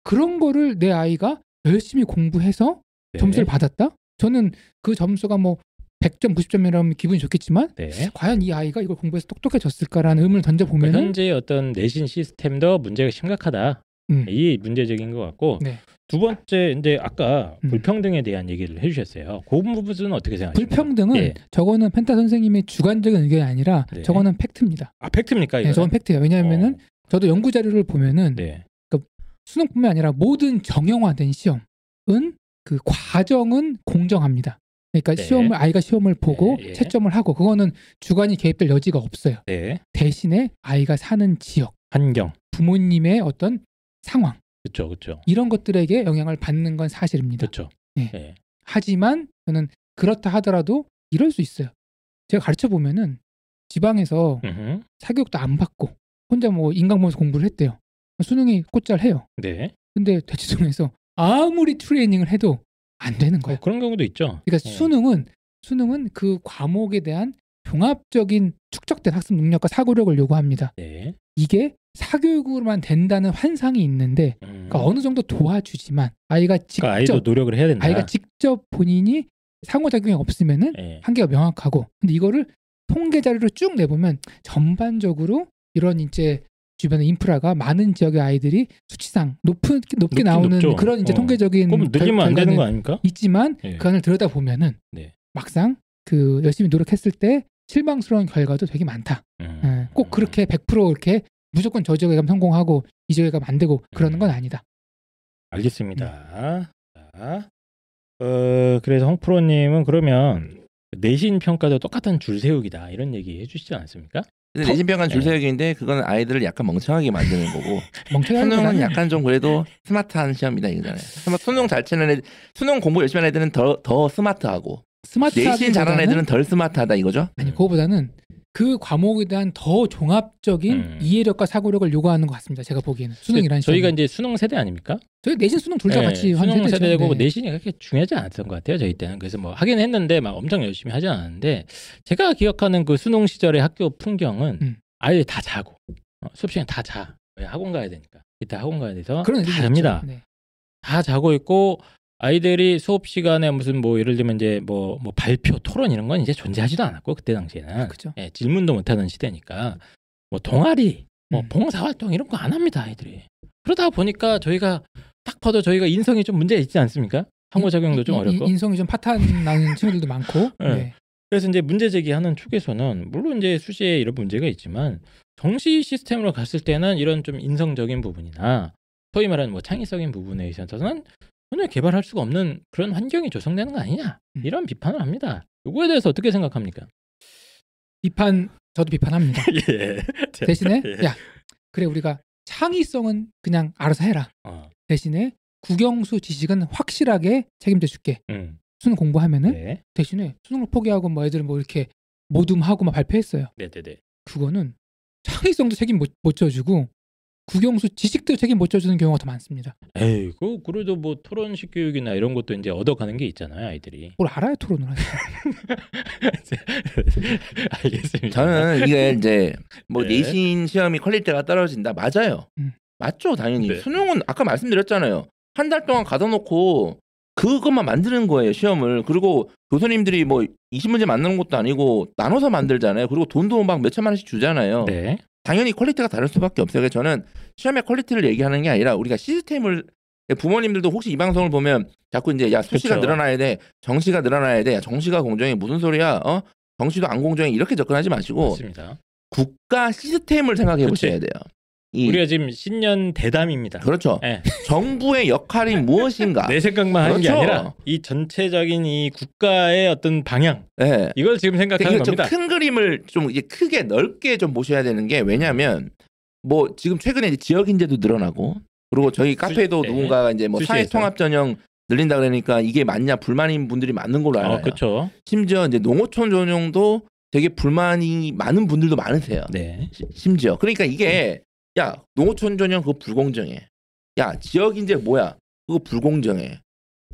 그런 거를 내 아이가 열심히 공부해서 네. 점수를 받았다? 저는 그 점수가 뭐 100점, 90점이라면 기분이 좋겠지만 네. 과연 이 아이가 이걸 공부해서 똑똑해졌을까라는 의문을 던져 그러니까 보면은 현재 어떤 내신 시스템도 문제가 심각하다. 음. 이 문제적인 것 같고 네. 두 번째 이제 아까 음. 불평등에 대한 얘기를 해주셨어요. 그 부분은 어떻게 생각하십니까? 불평등은 예. 저거는 펜타 선생님의 주관적인 의견이 아니라 네. 저거는 팩트입니다. 아 팩트입니까? 네, 이거는? 저건 팩트예요. 왜냐하면은 어, 저도 연구 자료를 보면은 네. 수능뿐만 아니라 모든 정형화된 시험은 그 과정은 공정합니다. 그러니까 네. 시험을 아이가 시험을 보고 네, 예. 채점을 하고 그거는 주관이 개입될 여지가 없어요. 네. 대신에 아이가 사는 지역, 환경. 부모님의 어떤 상황 그렇죠, 그렇죠, 이런 것들에게 영향을 받는 건 사실입니다. 그렇죠. 네. 네. 하지만 저는 그렇다 하더라도 이럴 수 있어요. 제가 가르쳐 보면은 지방에서 음흠. 사교육도 안 받고 혼자 뭐 인강 보면서 공부를 했대요. 수능이 곧잘 해요. 네. 근데 대치동에서 아무리 트레이닝을 해도 안 되는 어, 거예요. 그런 경우도 있죠. 그러니까 예. 수능은 수능은 그 과목에 대한 종합적인 축적된 학습 능력과 사고력을 요구합니다. 네. 이게 사교육으로만 된다는 환상이 있는데 음. 그러니까 어느 정도 도와주지만 아이가 직접 그러니까 아이도 노력을 해야 된다. 아이가 직접 본인이 상호작용이 없으면은 예. 한계가 명확하고 근데 이거를 통계 자료로 쭉 내보면 전반적으로 이런 이제 주변의 인프라가 많은 지역의 아이들이 수치상 높은 높게 나오는 높죠. 그런 이제 어. 통계적인 그럼 늘리면 안 되는 거 아닙니까? 있지만 예. 그 안을 들여다 보면은 네. 막상 그 열심히 노력했을 때 실망스러운 결과도 되게 많다. 음. 예, 꼭 그렇게 100% 이렇게 무조건 저 지역에 가면 성공하고 이 지역에 가면 안 되고 그러는 건 아니다. 알겠습니다. 자, 어, 그래서 홍프로님은 그러면 내신 평가도 똑같은 줄 세우기다 이런 얘기 해주시지 않았습니까? 근데 내신 평가는 네. 줄세우기인데 그거는 아이들을 약간 멍청하게 만드는 거고 수능은. 약간 좀 그래도 스마트한 시험이다 이거잖아요. 수능- 수능 잘 치는 애들, 수능 공부 열심히 하는 애들은 더 더 스마트하고 스마트 내신 잘하는 애들은 덜 스마트하다 이거죠. 아니 그거보다는 그 과목에 대한 더 종합적인 음. 이해력과 사고력을 요구하는 것 같습니다. 제가 보기에는 수능이라는 저희가 시험은. 이제 수능 세대 아닙니까? 저희 내신 수능 둘다 네, 같이 한 수능. 세대고 네. 내신이 그렇게 중요하지 않았던 것 같아요 저희 때는 그래서 뭐 하긴 했는데 막 엄청 열심히 하지 않았는데 제가 기억하는 그 수능 시절의 학교 풍경은 음. 아이들 다 자고 어, 수업 시간 다 자. 왜 학원 가야 되니까 이때 학원 가야 돼서 그런 다 잡니다. 있죠. 네. 다 자고 있고 아이들이 수업 시간에 무슨 뭐 예를 들면 이제 뭐, 뭐 발표 토론 이런 건 이제 존재하지도 않았고 그때 당시에는 그죠. 예, 질문도 못 하는 시대니까 뭐 동아리 뭐 음. 봉사활동 이런 거 안 합니다 아이들이 그러다 보니까 저희가 딱 봐도 저희가 인성이 좀 문제가 있지 않습니까 상호 작용도 좀 인- 인- 어렵고 인성이 좀 파탄 나는 친구들도 많고. 네. 네. 그래서 이제 문제 제기하는 쪽에서는 물론 이제 수시에 이런 문제가 있지만 정시 시스템으로 갔을 때는 이런 좀 인성적인 부분이나 소위 말하는 뭐 창의적인 부분에 있어서는 전혀 개발할 수가 없는 그런 환경이 조성되는 거 아니냐 음. 이런 비판을 합니다. 이거에 대해서 어떻게 생각합니까? 비판 저도 비판합니다. 예. 대신에 예. 야 그래 우리가 창의성은 그냥 알아서 해라. 어, 대신에 국영수 지식은 확실하게 책임져 줄게. 음, 수능 공부하면은 네, 대신에 수능을 포기하고 뭐 애들은 뭐 이렇게 모둠하고 막 발표했어요. 네, 네, 네. 그거는 창의성도 책임 못, 못 져주고 국영수 지식도 책임 못 져주는 경우가 더 많습니다. 에이, 그 그래도 뭐 토론식 교육이나 이런 것도 이제 얻어가는 게 있잖아요, 아이들이. 뭘 알아야 토론을 하지. 알겠습니다. 저는 이게 이제 뭐 네. 내신 시험이 quality가 떨어진다 맞아요. 음. 맞죠 당연히 네. 수능은 아까 말씀드렸잖아요. 한 달 동안 가둬놓고 그것만 만드는 거예요 시험을. 그리고 교수님들이 뭐 20문제 만드는 것도 아니고 나눠서 만들잖아요. 그리고 돈도 막 몇 천만 원씩 주잖아요. 네. 당연히 quality가 다를 수밖에 없어요. 그래서 저는 시험의 quality를 얘기하는 게 아니라 우리가 시스템을 부모님들도 혹시 이 방송을 보면 자꾸 이제 야 수시가 그쵸. 늘어나야 돼, 정시가 늘어나야 돼, 야, 정시가 공정해 무슨 소리야? 어 정시도 안 공정해 이렇게 접근하지 마시고 맞습니다. 국가 시스템을 생각해. 보셔야 돼요. 이 우리가 지금 신년 대담입니다. 그렇죠. 예. 정부의 역할이 무엇인가? 내 생각만 하는 게 그렇죠. 아니라 이 전체적인 이 국가의 어떤 방향 예. 이걸 지금 생각하는 겁니다. 좀큰 그림을 좀 이제 크게 넓게 좀 보셔야 되는 게 왜냐하면 뭐 지금 최근에 지역 인재도 늘어나고 그리고 저희 카페도 네. 누군가가 이제 뭐. 사회 통합 전형 늘린다 그러니까 이게 맞냐 불만인 분들이 많은 걸로 알아요. 어, 그렇죠. 심지어 이제 농어촌 전형도 되게 불만이 많은 분들도 많으세요. 네. 시- 심지어 그러니까 이게 야 농어촌 전형 그거 불공정해. 야 지역 인재 뭐야? 그거 불공정해.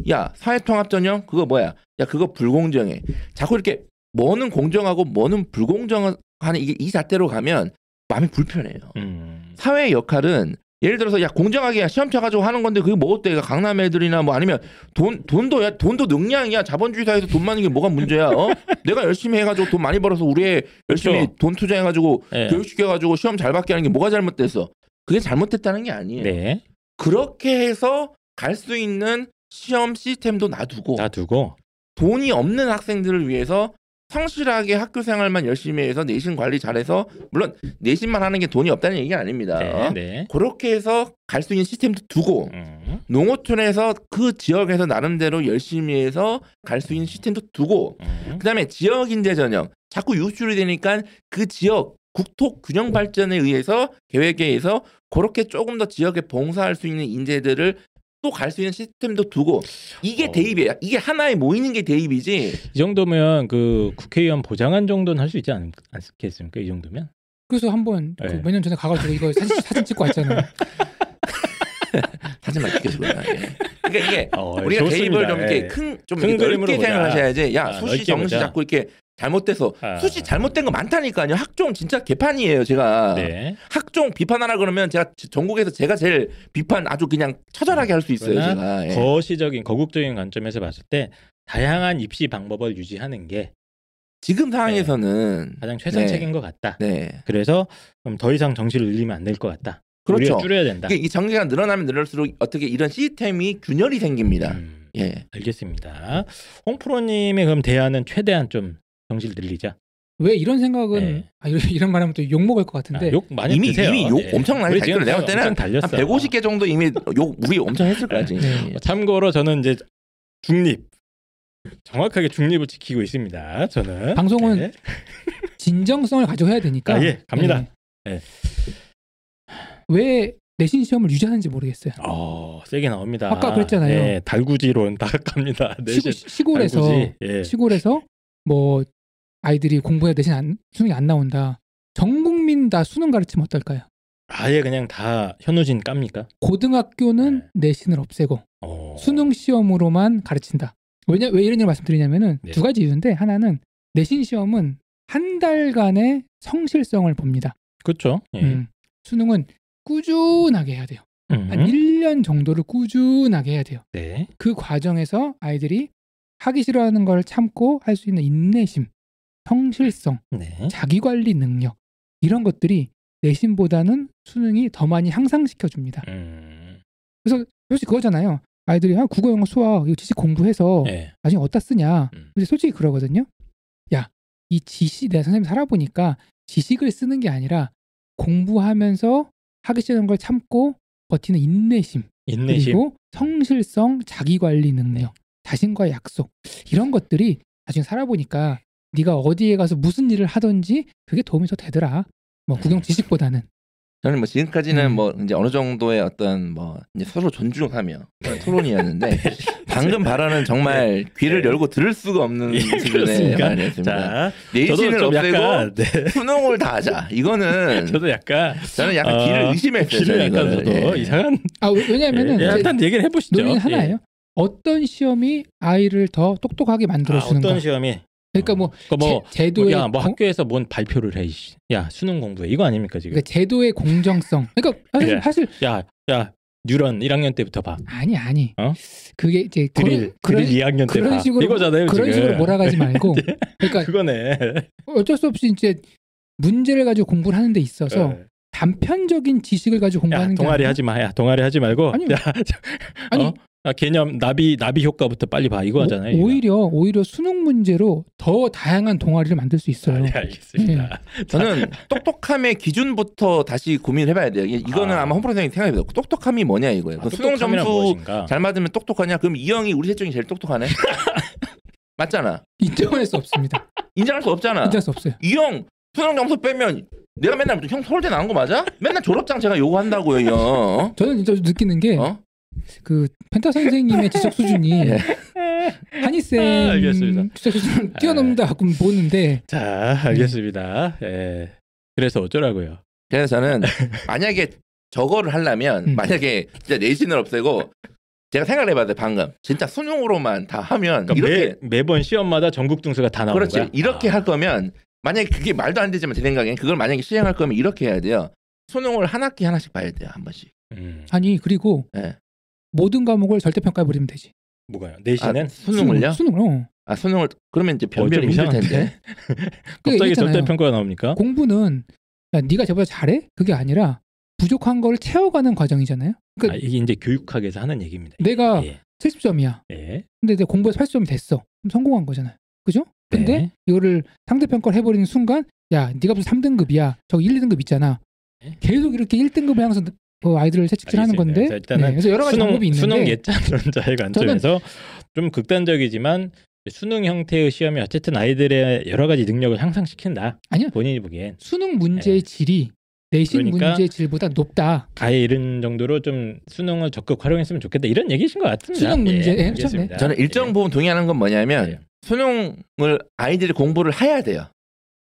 야 사회통합 전형 그거 뭐야? 야 그거 불공정해. 자꾸 이렇게 뭐는 공정하고 뭐는 불공정하는 이게 이 잣대로 가면 마음이 불편해요. 음. 사회의 역할은 예를 들어서 야 공정하게 야, 시험 쳐가지고 하는 건데 그게 뭐 어때? 강남 애들이나 뭐 아니면 돈 돈도 야 돈도 능량이야 자본주의 사회에서 돈 많은 게 뭐가 문제야? 어? 내가 열심히 해가지고 돈 많이 벌어서 우리 애 열심히 그쵸. 돈 투자해가지고 네. 교육시켜가지고 시험 잘 받게 하는 게 뭐가 잘못됐어? 그게 잘못됐다는 게 아니에요. 네. 그렇게 해서 갈 수 있는 시험 시스템도 놔두고 놔두고 돈이 없는 학생들을 위해서 성실하게 학교 생활만 열심히 해서 내신 관리 잘해서 물론 내신만 하는 게 돈이 없다는 얘기가 아닙니다. 네, 네. 그렇게 해서 갈 수 있는 시스템도 두고 음. 농어촌에서 그 지역에서 나름대로 열심히 해서 갈 수 있는 시스템도 두고 음. 그다음에 지역 인재 전형 자꾸 유출이 되니까 그 지역 국토 균형 발전에 의해서 계획에 의해서 그렇게 조금 더 지역에 봉사할 수 있는 인재들을 또 갈 수 있는 시스템도 두고 이게 어. 대입이에요. 이게 하나에 모이는 게 대입이지. 이 정도면 그 국회의원 보좌관 정도는 할 수 있지 않, 않겠습니까? 이 정도면? 그래서 한번 네. 몇년 전에 가가지고 이거 사진, 사진 찍고 왔잖아요. 사진만 찍혀주고 예. 그러니까 이게 어, 우리가 좋습니다. 대입을 좀 이렇게 예. 큰좀 큰 그림으로 넓게 보자. 생각하셔야지. 야 아, 수시 넓게 정시 보자. 자꾸 이렇게 잘못돼서 아. 수시 잘못된 거 많다니까요. 학종 진짜 개판이에요. 제가 네. 학종 비판하라 그러면 제가 지- 전국에서 제가 제일 비판 아주 그냥 처절하게 할 수 있어요. 제가 예. 거시적인 거국적인 관점에서 봤을 때 다양한 입시 방법을 유지하는 게 지금 상황에서는 가장 최선책인 것 같다. 네. 그래서 좀더 이상 정시를 늘리면 안 될 것 같다. 그렇죠. 줄여야 된다. 이 전개가 늘어나면 늘을수록 어떻게 이런 시스템이 균열이 생깁니다. 음, 예. 알겠습니다. 홍프로님의 그럼 대안은 최대한 좀 정시를 늘리자. 왜 이런 생각은 네. 아, 이런, 이런 말하면 또 욕 먹을 것 같은데 아, 욕 많이 이미 드세요. 이미 욕 예. 엄청나게 우리 달렸어요. 내가 볼 때는 엄청 달렸어. 한 150개 정도 이미 욕 우리 엄청 했을 거야 지금. 네. 예. 참고로 저는 이제 중립 정확하게 중립을 지키고 있습니다. 저는 방송은 네. 진정성을 가지고 해야 되니까. 아, 예, 갑니다. 네. 네. 왜 내신 시험을 유지하는지 모르겠어요. 어 세게 나옵니다. 아까 그랬잖아요. 예, 달구지론 다 갑니다. 시골, 시골에서 달구지. 예. 시골에서 뭐 아이들이 공부해 대신 안, 수능이 안 나온다. 전 국민 다 수능 가르치면 어떨까요? 아예 그냥 다 현우진 깝니까? 고등학교는 네. 내신을 없애고 어. 수능 시험으로만 가르친다. 왜냐 왜 이런 얘기 말씀드리냐면은 네. 두 가지 이유인데 하나는 내신 시험은 한 달간의 성실성을 봅니다. 그렇죠. 예. 음, 수능은 꾸준하게 해야 돼요. 음. 한 1년 정도를 꾸준하게 해야 돼요. 네. 그 과정에서 아이들이 하기 싫어하는 걸 참고 할 수 있는 인내심, 성실성, 네. 자기 관리 능력 이런 것들이 내신보다는 수능이 더 많이 향상시켜 줍니다. 음. 솔직히 그거잖아요. 아이들이 아, 국어, 영어, 수학 이거 지식 공부해서 예. 나중에 어디다 쓰냐. 음. 근데 솔직히 그러거든요. 야, 이 지식 내가 선생님 살아보니까 지식을 쓰는 게 아니라 공부하면서 하기 싫은 걸 참고 버티는 인내심 인내심. 그리고 성실성, 자기 관리 능력, 자신과의 약속 이런 것들이 나중에 살아보니까 네가 어디에 가서 무슨 일을 하든지 그게 도움이 더 되더라. 뭐 국영 지식보다는 저는 뭐 지금까지는 음. 뭐 이제 어느 정도의 어떤 뭐 이제 서로 존중하며 토론이었는데 방금 발언은 정말 귀를 네. 열고 들을 수가 없는 예, 수준의? 말이었습니다. 내신을 좀 없애고 약간 네. 수능을 다 하자. 이거는 저도 약간 저는 약간 어, 귀를 의심했어요. 귀를 약간. 저도 예. 이상한 아 왜- 왜냐하면은 예, 이제 일단 얘기를 해보시죠. 논의는 하나예요. 예. 어떤 시험이 아이를 더 똑똑하게 만들어 아, 주는가? 어떤 시험이? 그러니까 뭐, 그거 뭐 제, 제도의 야, 뭐 공- 학교에서 뭔 발표를 해. 야, 수능 공부해. 이거 아닙니까, 지금? 그러니까 제도의 공정성. 그러니까 사실, 예. 사실 야, 야, 뉴런 1학년 때부터 봐. 아니 아니. 어? 그게 이제 드릴, 그런 드릴 2학년 때 그런 봐. 식으로 이거잖아요, 그런 지금. 식으로 몰아가지 말고 그러니까 그거네. 어쩔 수 없이 이제 문제를 가지고 공부를 하는 데 있어서 예. 단편적인 지식을 가지고 야, 공부하는 게 동아리 하지 마. 야, 동아리 하지 말고. 아니요. 야, 저- 아니 어? 아, 개념 나비 나비 효과부터 빨리 봐. 이거 하잖아요. 오, 히려 오히려 수능 문제로 더 다양한 동아리를 만들 수 있어요. 네, 알겠습니다. 저는 똑똑함의 기준부터 다시 고민을 해봐야 돼요. 이- 이거는 아. 아. 마 홍프로 선생님 생각해봐요. 똑똑함이 뭐냐 이거예요. 아, 그 수능 점수 무엇인가? 잘 맞으면 똑똑하냐? 그럼 이 형이 우리 셋 중에 제일 똑똑하네. 맞잖아. 인정할 수 없습니다. 인정할 수 없잖아. 인정할 수 없어요. 이 형 수능 점수 빼면 내가 맨날 형 서울대 나온 거 맞아? 맨날 졸업장 제가 요구한다고요, 이 형. 저는 진짜 느끼는 게그 어? 펜타 선생님의 지적 수준이 예. 한이쌤 아, 알겠습니다. 지적 수준을 뛰어넘는다 가끔 보는데 자, 알겠습니다. 예. 그래서 어쩌라고요? 그래서 저는 만약에 저거를 하려면 음. 만약에 진짜 내신을 없애고 제가 생각을 돼 방금 진짜 수능으로만 다 하면 그러니까 이렇게 매, 매번 시험마다 전국 등수가 다 나오는 그렇지 거야. 이렇게 아. 할 거면 만약에 그게 말도 안 되지만 제 생각엔 그걸 만약에 시행할 거면 이렇게 해야 돼요 수능을 한 학기 하나씩 봐야 돼요 한 번씩 음, 아니 그리고 예. 모든 과목을 절대평가해 버리면 되지. 뭐가요? 내신은 아, 수능을요? 수능, 어. 아 수능을 그러면 이제 어, 좀 변별이 힘들 이상한데? 텐데 갑자기 얘기했잖아요. 절대 평가가 나옵니까? 공부는 야, 네가 저보다 잘해? 그게 아니라 부족한 걸 채워가는 과정이잖아요. 그러니까 아, 이게 이제 교육학에서 하는 얘기입니다. 내가 예. 70점이야. 예. 근데 내가 공부에서 80점이 됐어. 그럼 성공한 거잖아요. 그죠? 근데 네. 이거를 상대평가를 해버리는 순간 야 네가 무슨 3등급이야. 저기 1, 2등급 있잖아. 네. 계속 이렇게 1등급을 향해서 그 아이들을 채찍질하는. 건데 자, 일단은 네, 그래서 여러 가지 수능, 방법이 있는데 수능 예찬론자의 관점에서 좀 극단적이지만 수능 형태의 시험이 어쨌든 아이들의 여러 가지 능력을 향상시킨다. 아니요. 본인이 보기엔 수능 문제의 질이 내신 네. 그러니까 문제의 질보다 높다. 아예 이런 정도로 좀 수능을 적극 활용했으면 좋겠다 이런 얘기신 것 같습니다. 수능 문제, 예, 알겠습니다. 저는 일정 예. 부분 동의하는 건 뭐냐면 예. 수능을 아이들이 공부를 해야 돼요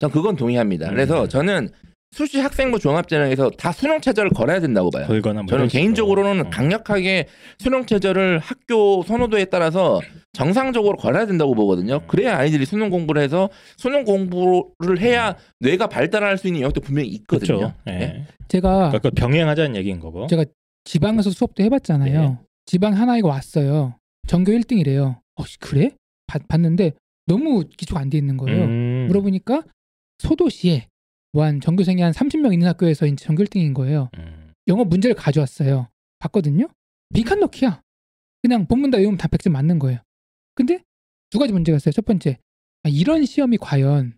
전 그건 동의합니다 그래서 음. 저는 수시 학생부 종합전형에서 다 수능 최저를 걸어야 된다고 봐요. 걸거나 뭐 저는 이런 식으로. 개인적으로는 어. 강력하게 수능 최저를 학교 선호도에 따라서 정상적으로 걸어야 된다고 보거든요. 음. 그래야 아이들이 수능 공부를 해서 수능 공부를 해야 뇌가 발달할 수 있는 영역도 분명히 있거든요. 그렇죠. 예. 네. 제가 그러니까 병행하자는 얘기인 거고. 제가 지방에서 수업도 해봤잖아요. 네. 지방 한 아이가 왔어요. 전교 1등이래요. 어, 씨, 그래? 봤, 봤는데 너무 기초가 안 돼 있는 거예요. 음. 물어보니까 소도시에 뭐 한 전교생이 한 30명 있는 학교에서 이제 전교 1등인 거예요. 음. 영어 문제를 가져왔어요. 봤거든요. 빈칸 넣기야. 그냥 본문 다 외우면 다 100점 맞는 거예요. 근데 두 가지 문제가 있어요. 첫 번째, 아, 이런 시험이 과연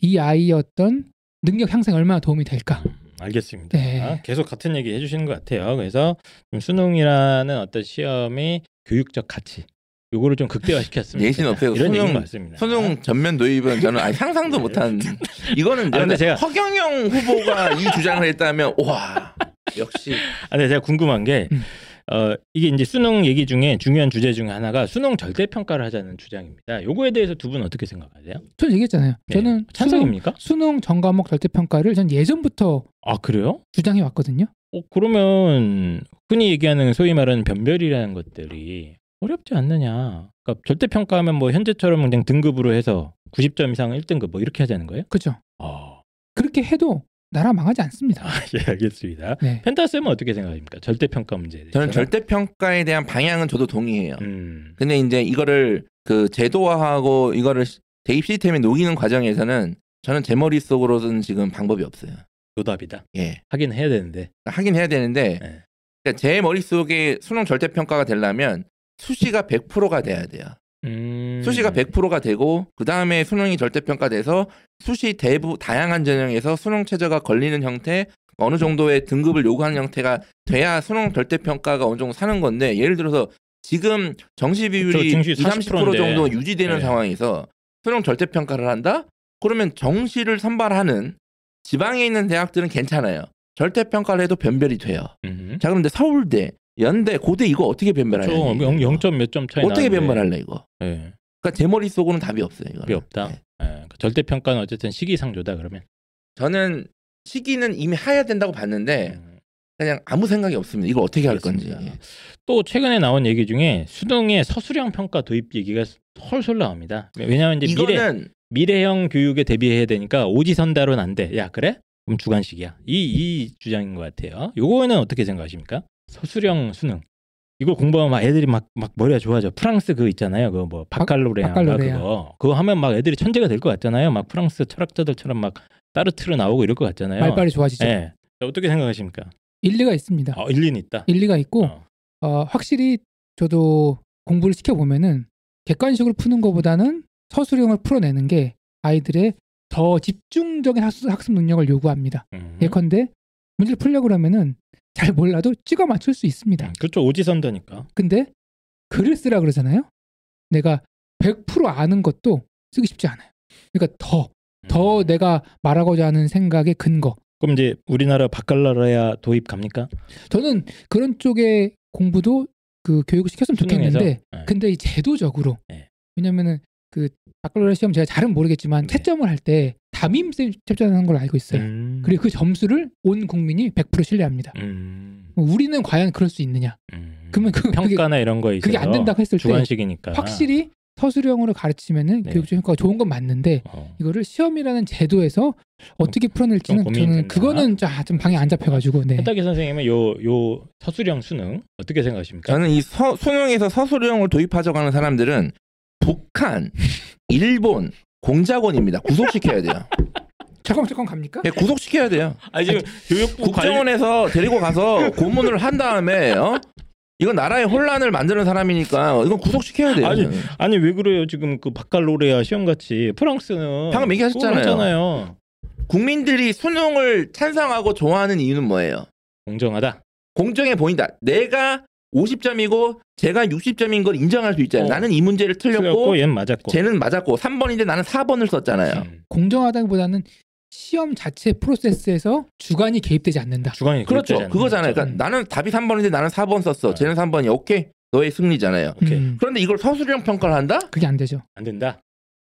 이 아이의 어떤 능력 향상에 얼마나 도움이 될까? 알겠습니다. 네. 계속 같은 얘기 해주시는 것 같아요. 그래서 좀 수능이라는 어떤 시험이 교육적 가치, 요거를 좀 극대화시켰습니다. 예신. 이런 수능- 얘기인 것 같습니다. 수능 전면 도입은 저는 아니 상상도 네. 못한 이거는 아, 근데 제가 제가- 허경영 후보가 이 주장을 했다면 와 역시 아, 근데 제가 궁금한 게 음. 어, 이게 이제 수능 얘기 중에 중요한 주제 중에 하나가 수능 절대 평가를 하자는 주장입니다. 요거에 대해서 두 분 어떻게 생각하세요? 저는 얘기했잖아요. 네. 저는 수능, 찬성입니까? 수능 전 과목 절대 평가를 전 예전부터 아 그래요? 주장해 왔거든요. 어, 그러면 흔히 얘기하는 소위 말하는 변별이라는 것들이 어렵지 않느냐? 그러니까 절대 평가하면 뭐 현재처럼 그냥 등급으로 해서 90점 이상 1등급 뭐 이렇게 하자는 거예요? 그죠? 아, 그렇게 해도 나라 망하지 않습니다. 예, 알겠습니다. 네. 펜타쌤은 어떻게 생각합니까? 절대 평가 문제에 대해서. 저는 절대 평가에 대한 방향은 저도 동의해요. 음. 근데 이제 이거를 그 제도화하고 이거를 시- 대입 시스템에 녹이는 과정에서는 저는 제 머릿속으로는 지금 방법이 없어요. 노답이다. 예. 하긴 해야 되는데. 하긴 해야 되는데 네. 그러니까 제 머릿속에 수능 절대 평가가 되려면 수시가 100%가 돼야 돼요. 음. 수시가 100%가 되고 그 다음에 수능이 절대 평가돼서 수시 대부 다양한 전형에서 수능 최저가 걸리는 형태 어느 정도의 등급을 요구하는 형태가 돼야 수능 절대 평가가 어느 정도 사는 건데 예를 들어서 지금 정시 비율이 그렇죠. 증시 20, 30% 40% 인데. 정도 유지되는 네. 상황에서 수능 절대 평가를 한다? 그러면 정시를 선발하는 지방에 있는 대학들은 괜찮아요. 절대 평가를 해도 변별이 돼요. 음. 자 그런데 서울대, 연대, 고대 이거 어떻게 변별하냐? 그렇죠. 0점 몇 점 차이 어떻게 나는데. 변별할래 이거? 예. 그러니까 제 머릿속으로는 답이 없어요. 이거는. 답이 없다. 네. 예. 그러니까 절대 평가는 어쨌든 시기상조다 그러면. 저는 시기는 이미 해야 된다고 봤는데 음. 그냥 아무 생각이 없습니다. 이걸 어떻게 할 건지. 또 최근에 나온 얘기 중에 수능의 서술형 평가 도입 얘기가 헐솔 나옵니다. 왜냐하면 이제 미래 미래형 교육에 대비해야 되니까 오지선다로는 안 돼. 야 그래? 그럼 주관식이야. 이 이 주장인 것 같아요. 요거는 어떻게 생각하십니까? 서술형 수능. 이거 공부하면 막 애들이 막 막 머리가 좋아져. 프랑스 그거 있잖아요. 그거 뭐 바칼로레아. 그거. 그거 하면 막 애들이 천재가 될 것 같잖아요. 막 프랑스 철학자들처럼 막 따르트르 나오고 이럴 것 같잖아요. 말빨이 좋아지죠. 예. 어떻게 생각하십니까? 일리가 있습니다. 어, 일리는 있다. 일리가 있고 어. 어, 확실히 저도 공부를 시켜 보면은 객관식으로 푸는 것보다는 서술형을 풀어내는 게 아이들의 더 집중적인 학습, 학습 능력을 요구합니다. 음. 예컨대 문제를 풀려고 그러면은 잘 몰라도 찍어 맞출 수 있습니다. 그렇죠. 오지선다니까. 근데 글을 쓰라 그러잖아요. 내가 100% 아는 것도 쓰기 쉽지 않아요. 그러니까 더, 더 음. 내가 말하고자 하는 생각의 근거. 그럼 이제 우리나라 바칼로레아 도입 갑니까? 저는 그런 쪽의 공부도 그 교육을 시켰으면 수능에서? 좋겠는데 네. 근데 이 제도적으로 네. 왜냐면은 그 바칼로레아 시험 제가 잘은 모르겠지만 네. 채점을 할 때 담임 쌤 채점하는 걸 알고 있어요. 음. 그리고 그 점수를 온 국민이 100% 신뢰합니다. 음. 우리는 과연 그럴 수 있느냐? 음. 그러면 그- 그게- 평가나 이런 거에 그게 안 된다고 했을 때 주관식이니까 확실히 서술형으로 가르치면은 네. 교육적 효과가 좋은 건 맞는데 어. 이거를 시험이라는 제도에서 어떻게 풀어낼지는 저는 된다. 그거는 자, 좀 방이 안 잡혀가지고 네. 혜탁이 선생님은 요 요 서술형 수능 어떻게 생각하십니까? 저는 이 서, 수능에서 서술형을 도입하자고 하는 사람들은 북한, 일본, 공작원입니다. 구속시켜야 돼요. 잠깐 잠깐 갑니까? 예, 구속시켜야 돼요. 아 지금 교육부 관리 국정원에서 데리고 가서 고문을 한 다음에 어? 이건 나라의 혼란을 만드는 사람이니까 이건 구속시켜야 돼요. 아니, 저는. 아니 왜 그래요? 지금 그 바칼로레아 시험 같이 프랑스는 방금 얘기하셨잖아요. 국민들이 수능을 찬성하고 좋아하는 이유는 뭐예요? 공정하다. 공정해 보인다. 내가 50점이고 제가 60점인 걸 인정할 수 있잖아요. 어. 나는 이 문제를 틀렸고 틀렸고 얘는 맞았고. 쟤는 맞았고 3번인데 나는 4번을 썼잖아요. 음. 공정하다기보다는 시험 자체 프로세스에서 주관이 개입되지 않는다. 주관이 그렇죠. 그랬잖아요. 그거잖아요. 음. 그러니까 나는 답이 3번인데 나는 4번 썼어. 네. 쟤는 3번이 오케이. 너의 승리잖아요. 오케이. 음, 그런데 이걸 서술형 평가를 한다? 그게 안 되죠. 안 된다.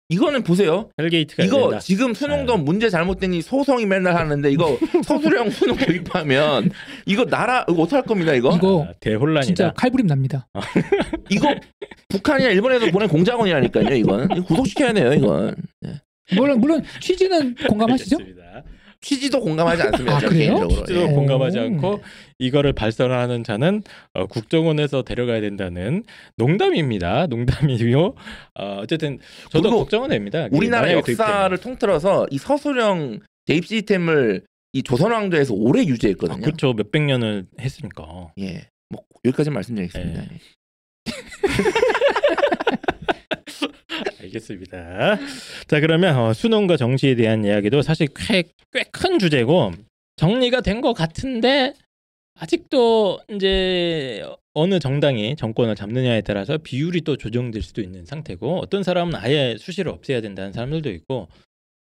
이거는 보세요. hell gate가 이거 된다. 지금 수능도 네. 문제 잘못됐니 소송이 맨날 하는데 이거 서술형 수능 도입하면 이거 나라 이거 어떡할 겁니다 이거 이거 아, 대혼란이다. 진짜 칼부림 납니다. 이거 북한이나 일본에서 보낸 공작원이라니까요 이건 이거 구속시켜야 돼요 이건 물론 물론 취지는 공감하시죠? 알겠습니다. 취지도 공감하지 않습니다 아, 그래요? 개인적으로 취지도 예. 공감하지 오. 않고 이거를 발설하는 자는 어, 국정원에서 데려가야 된다는 농담입니다. 농담이고요. 어, 어쨌든 저도 걱정은 됩니다. 우리나라 역사를 통틀어서 이 서술형 대입 시스템을 이 조선 왕조에서 오래 도입되면- 아, 유지했거든요. 그렇죠. 몇백 년을 했으니까. 예, 뭐 여기까지 말씀드리겠습니다. 예. 알겠습니다. 자 그러면 어, 수능과 정시에 대한 이야기도 사실 꽤큰 주제고 정리가 된 것 같은데 아직도 이제 어느 정당이 정권을 잡느냐에 따라서 비율이 또 조정될 수도 있는 상태고 어떤 사람은 아예 수시를 없애야 된다는 사람들도 있고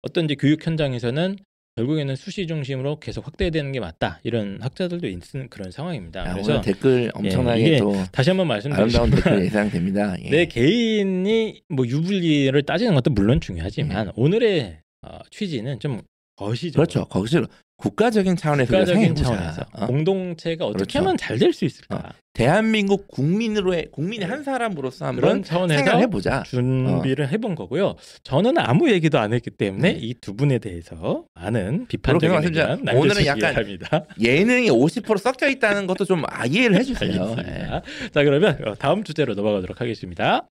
어떤 이제 교육 현장에서는 결국에는 수시 중심으로 계속 확대되는 게 맞다 이런 학자들도 있는 그런 상황입니다. 아, 그래서 댓글 엄청나게 이게 또 다시 한번 말씀드리지만 댓글 예상됩니다. 예. 내 개인이 뭐 유불리를 따지는 것도 물론 중요하지만 오늘의 어, 취지는 좀 거시적으로 그렇죠. 거기서 국가적인 차원에서 국가적인. 차원에서 어? 공동체가 어떻게 그렇죠. 하면 잘 될 수 있을까 대한민국 국민으로의 국민의 네. 한 사람으로서 그런 한번 차원에서 생각해보자. 준비를 해본 거고요. 저는 아무 얘기도 안 했기 때문에 네. 이두 분에 대해서 많은 비판적인 의견 오늘은 약간 바랍니다. 예능이 50% 섞여 있다는 것도 좀 아, 이해를 해주세요. 예. 알겠습니다. 자 그러면 어, 다음 주제로 넘어가도록 하겠습니다.